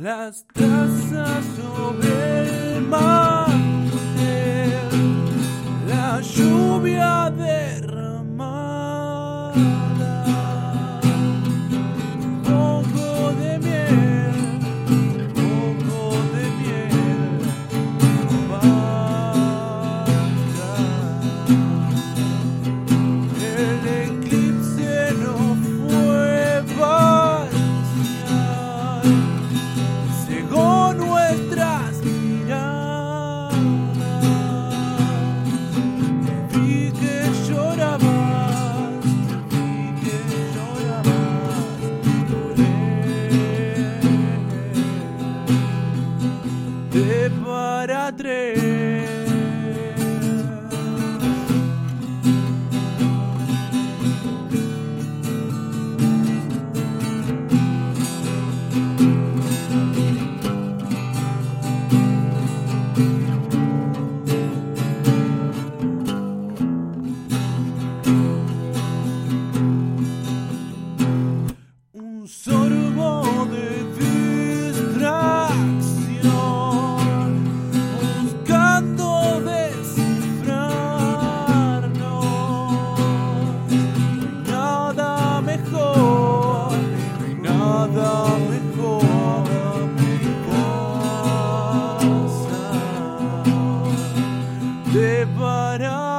las trazas sobre el mar, la lluvia derramada, poco de miel, poco de miel, basta. De para tres. what a uh,